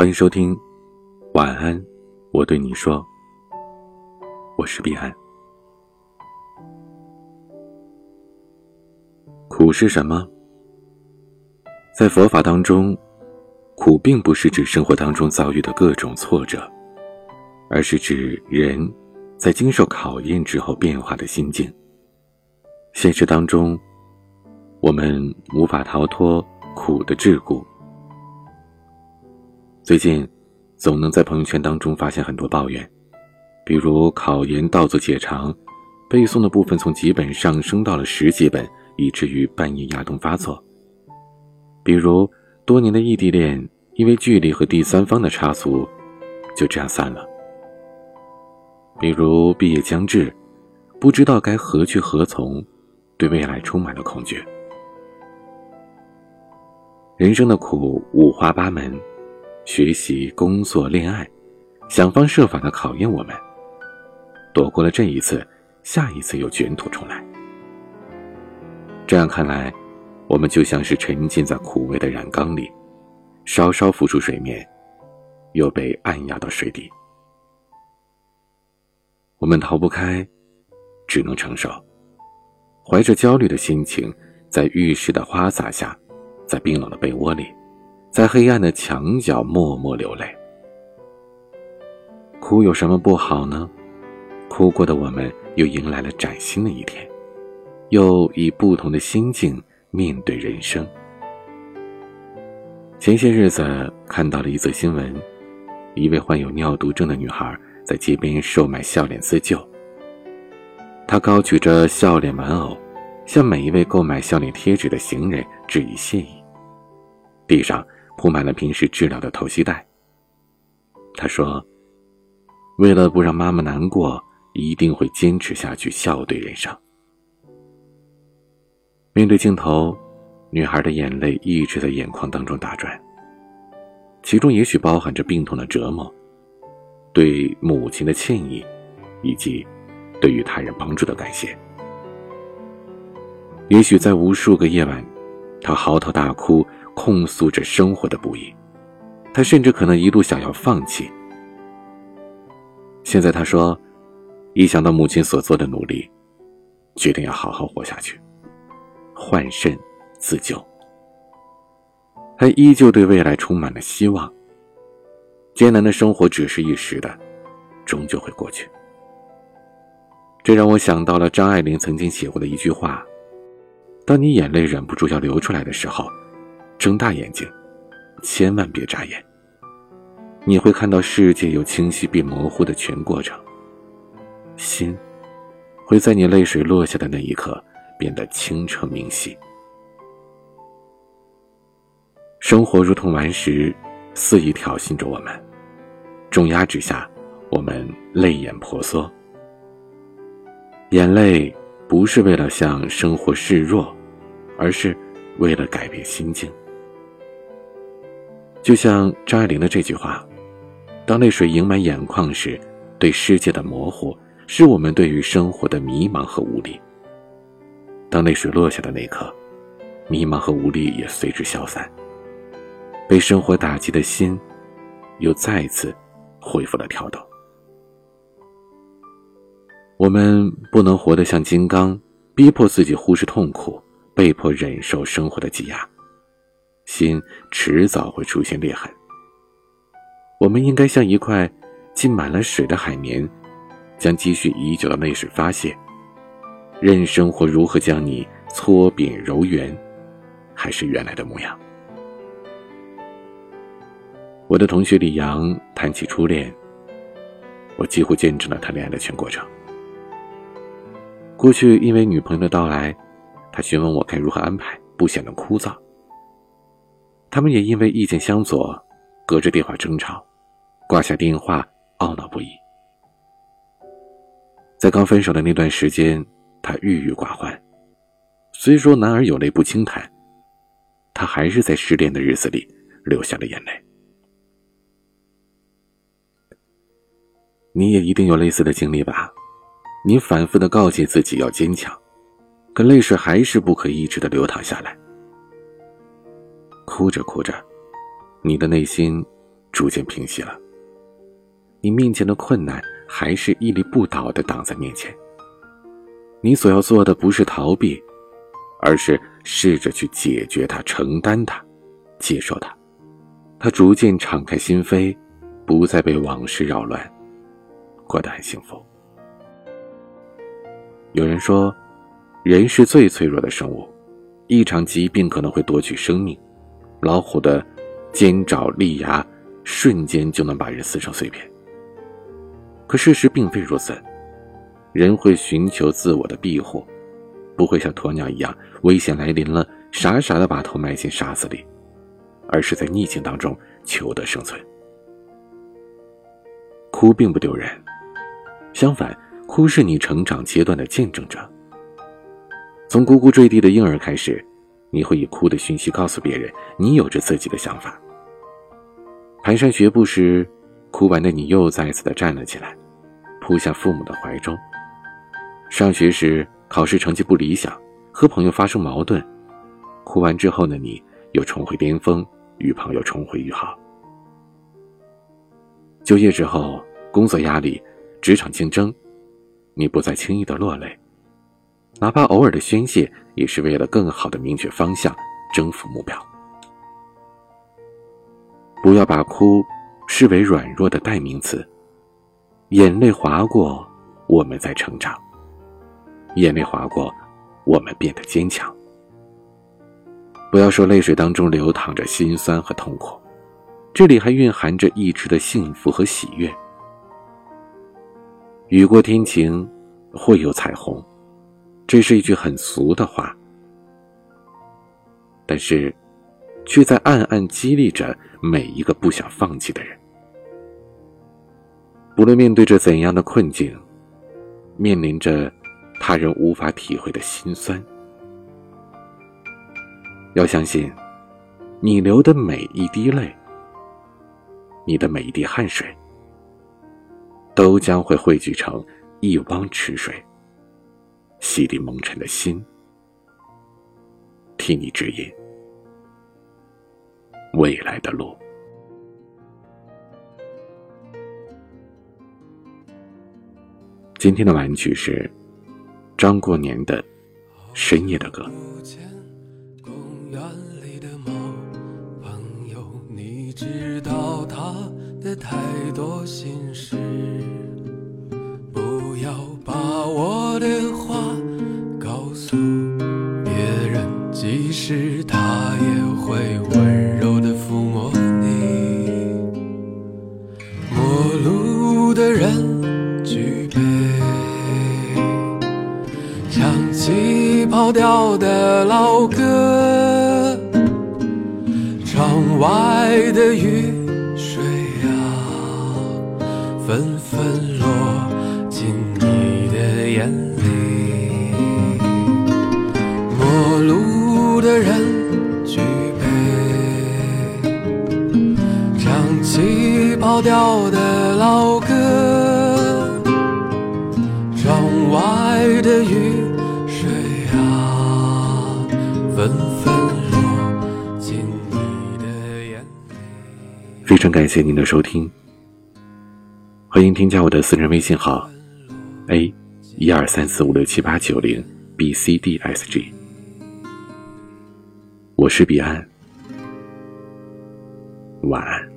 欢迎收听，晚安，我对你说，我是彼岸。苦是什么？在佛法当中，苦并不是指生活当中遭遇的各种挫折，而是指人在经受考验之后变化的心境。现实当中，我们无法逃脱苦的桎梏。最近，总能在朋友圈当中发现很多抱怨，比如考研倒做解长，背诵的部分从几本上升到了十几本，以至于半夜牙痛发作。比如多年的异地恋，因为距离和第三方的差速，就这样散了。比如毕业将至，不知道该何去何从，对未来充满了恐惧。人生的苦五花八门，学习、工作、恋爱，想方设法的考验我们。躲过了这一次，下一次又卷土重来。这样看来。我们就像是沉浸在苦味的染缸里，稍稍浮出水面，又被按压到水底。我们逃不开，只能承受，怀着焦虑的心情，在浴室的花洒下，在冰冷的被窝里，在黑暗的墙角默默流泪。哭有什么不好呢？哭过的我们，又迎来了崭新的一天，又以不同的心境。面对人生。前些日子看到了一则新闻，一位患有尿毒症的女孩在街边售卖笑脸自救。她高举着笑脸玩偶，向每一位购买笑脸贴纸的行人致以谢意。地上铺满了平时治疗的透析带。她说：“为了不让妈妈难过，一定会坚持下去，笑对人生。”面对镜头，女孩的眼泪一直在眼眶当中打转。其中也许包含着病痛的折磨，对母亲的歉意，以及对于他人帮助的感谢。也许在无数个夜晚，她嚎啕大哭，控诉着生活的不易。他甚至可能一度想要放弃。现在他说，一想到母亲所做的努力，决定要好好活下去。换肾自救，他依旧对未来充满了希望。艰难的生活只是一时的，终究会过去。这让我想到了张爱玲曾经写过的一句话：“当你眼泪忍不住要流出来的时候，睁大眼睛，千万别眨眼。你会看到世界由清晰变模糊的全过程。心，会在你泪水落下的那一刻。”变得清澈明晰。生活如同顽石，肆意挑衅着我们，重压之下，我们泪眼婆娑。眼泪不是为了向生活示弱，而是为了改变心境。就像张爱玲的这句话：“当泪水盈满眼眶时，对世界的模糊，是我们对于生活的迷茫和无力。”当泪水落下的那刻，迷茫和无力也随之消散。被生活打击的心，又再次恢复了跳动。我们不能活得像金刚，逼迫自己忽视痛苦，被迫忍受生活的挤压，心迟早会出现裂痕。我们应该像一块浸满了水的海绵，将积蓄已久的泪水发泄。任生活如何将你搓扁揉圆，还是原来的模样。我的同学李阳谈起初恋，我几乎见证了他恋爱的全过程。过去因为女朋友的到来，他询问我该如何安排，不显得枯燥。他们也因为意见相左，隔着电话争吵，挂下电话懊恼不已。在刚分手的那段时间。他郁郁寡欢，虽说男儿有泪不轻弹，他还是在失恋的日子里流下了眼泪。你也一定有类似的经历吧？你反复的告诫自己要坚强，可泪水还是不可抑制的流淌下来。哭着哭着，你的内心逐渐平息了。你面前的困难还是屹立不倒的挡在面前。你所要做的不是逃避，而是试着去解决它、承担它、接受它。他逐渐敞开心扉，不再被往事扰乱，过得很幸福。有人说，人是最脆弱的生物，一场疾病可能会夺取生命，老虎的尖爪利牙瞬间就能把人撕成碎片。可事实并非如此，人会寻求自我的庇护，不会像鸵鸟一样，危险来临了，傻傻的把头埋进沙子里。而是在逆境当中求得生存。哭并不丢人，相反，哭是你成长阶段的见证者。从呱呱坠地的婴儿开始，你会以哭的讯息告诉别人，你有着自己的想法。蹒跚学步时，哭完的你又再次的站了起来，扑向父母的怀中。上学时，考试成绩不理想，和朋友发生矛盾，哭完之后的你又重回巅峰。与朋友重回于好。就业之后，工作压力，职场竞争，你不再轻易的落泪，哪怕偶尔的宣泄，也是为了更好的明确方向，征服目标。不要把哭视为软弱的代名词，眼泪划过，我们在成长；眼泪划过，我们变得坚强。不要说泪水当中流淌着心酸和痛苦，这里还蕴含着一直的幸福和喜悦。雨过天晴，会有彩虹，这是一句很俗的话，但是，却在暗暗激励着每一个不想放弃的人。不论面对着怎样的困境，面临着他人无法体会的心酸。要相信，你流的每一滴泪，你的每一滴汗水，都将会汇聚成一汪池水，洗涤蒙尘的心，替你指引未来的路。今天的玩具是张过年的《深夜的歌》。知道他的太多心事，不要把我的话告诉别人，即使他也会温柔的抚摸你。陌路的人举杯，唱起跑调的老歌。窗外的雨水啊，纷起跑调的老歌。窗外的雨水啊，纷纷入进你的眼。非常感谢您的收听，欢迎添加我的私人微信号：a 一二三四五六七八九零 b c d s g。我是彼岸，晚安。